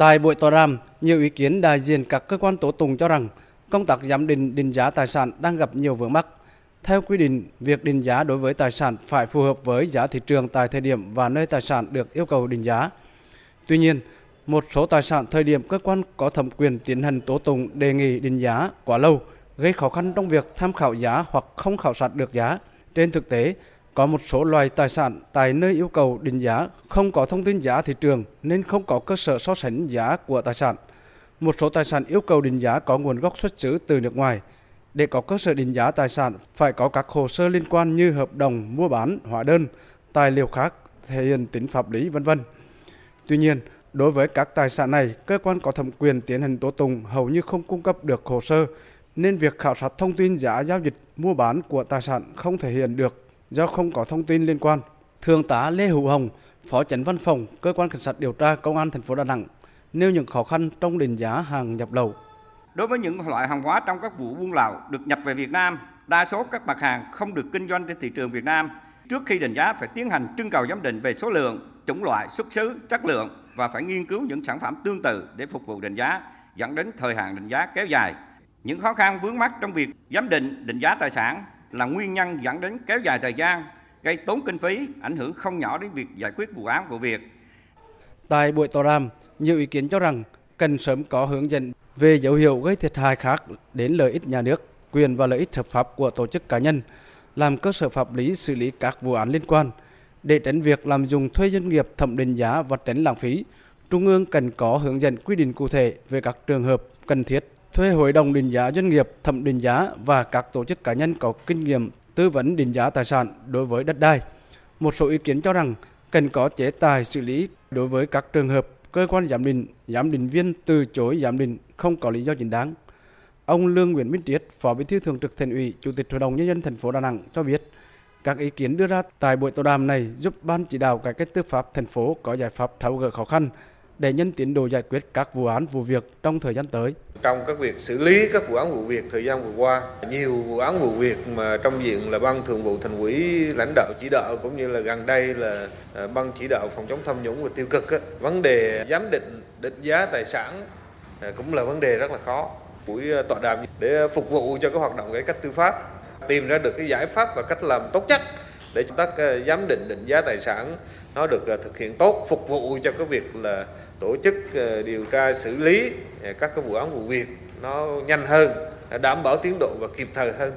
Tại buổi tọa đàm, nhiều ý kiến đại diện các cơ quan tố tụng cho rằng công tác giám định định giá tài sản đang gặp nhiều vướng mắc. Theo quy định, việc định giá đối với tài sản phải phù hợp với giá thị trường tại thời điểm và nơi tài sản được yêu cầu định giá. Tuy nhiên, một số tài sản thời điểm cơ quan có thẩm quyền tiến hành tố tụng đề nghị định giá quá lâu, gây khó khăn trong việc tham khảo giá hoặc không khảo sát được giá. Trên thực tế, có một số loài tài sản tại nơi yêu cầu định giá không có thông tin giá thị trường nên không có cơ sở so sánh giá của tài sản. Một số tài sản yêu cầu định giá có nguồn gốc xuất xứ từ nước ngoài. Để có cơ sở định giá tài sản phải có các hồ sơ liên quan như hợp đồng mua bán, hóa đơn, tài liệu khác thể hiện tính pháp lý vân vân. Tuy nhiên, đối với các tài sản này, cơ quan có thẩm quyền tiến hành tố tụng hầu như không cung cấp được hồ sơ nên việc khảo sát thông tin giá giao dịch mua bán của tài sản không thể hiện được do không có thông tin liên quan. Thượng tá Lê Hữu Hồng, Phó Chánh Văn phòng Cơ quan Cảnh sát điều tra Công an thành phố Đà Nẵng nêu những khó khăn trong định giá hàng nhập lậu. Đối với những loại hàng hóa trong các vụ buôn lậu được nhập về Việt Nam, đa số các mặt hàng không được kinh doanh trên thị trường Việt Nam. Trước khi định giá phải tiến hành trưng cầu giám định về số lượng, chủng loại, xuất xứ, chất lượng và phải nghiên cứu những sản phẩm tương tự để phục vụ định giá, dẫn đến thời hạn định giá kéo dài. Những khó khăn vướng mắt trong việc giám định, định giá tài sản là nguyên nhân dẫn đến kéo dài thời gian, gây tốn kinh phí, ảnh hưởng không nhỏ đến việc giải quyết vụ án vụ việc. Tại buổi tọa đàm, nhiều ý kiến cho rằng cần sớm có hướng dẫn về dấu hiệu gây thiệt hại khác đến lợi ích nhà nước, quyền và lợi ích hợp pháp của tổ chức cá nhân, làm cơ sở pháp lý xử lý các vụ án liên quan. Để tránh việc làm dùng thuê doanh nghiệp thẩm định giá và tránh lãng phí, Trung ương cần có hướng dẫn quy định cụ thể về các trường hợp cần thiết thuê hội đồng định giá doanh nghiệp, thẩm định giá và các tổ chức cá nhân có kinh nghiệm tư vấn định giá tài sản đối với đất đai. Một số ý kiến cho rằng cần có chế tài xử lý đối với các trường hợp cơ quan giám định, giám định viên từ chối giám định không có lý do chính đáng. Ông Lương Nguyễn Minh Triết, Phó Bí thư Thường trực Thành ủy, Chủ tịch Hội đồng nhân dân thành phố Đà Nẵng cho biết, các ý kiến đưa ra tại buổi tọa đàm này giúp ban chỉ đạo cải cách tư pháp thành phố có giải pháp tháo gỡ khó khăn, để nhân tiến độ giải quyết các vụ án vụ việc trong thời gian tới. Trong các việc xử lý các vụ án vụ việc thời gian vừa qua, nhiều vụ án vụ việc mà trong diện là ban thường vụ thành ủy lãnh đạo chỉ đạo cũng như là gần đây là à, ban chỉ đạo phòng chống tham nhũng và tiêu cực á, vấn đề giám định định giá tài sản à, cũng là vấn đề rất là khó. Buổi à, tọa đàm để phục vụ cho cái hoạt động cải cách tư pháp tìm ra được cái giải pháp và cách làm tốt nhất để chúng ta giám định định giá tài sản nó được thực hiện tốt phục vụ cho cái việc là tổ chức ờ, điều tra xử lý ờ, các cái vụ án vụ việc nó nhanh hơn, đảm bảo tiến độ và kịp thời hơn.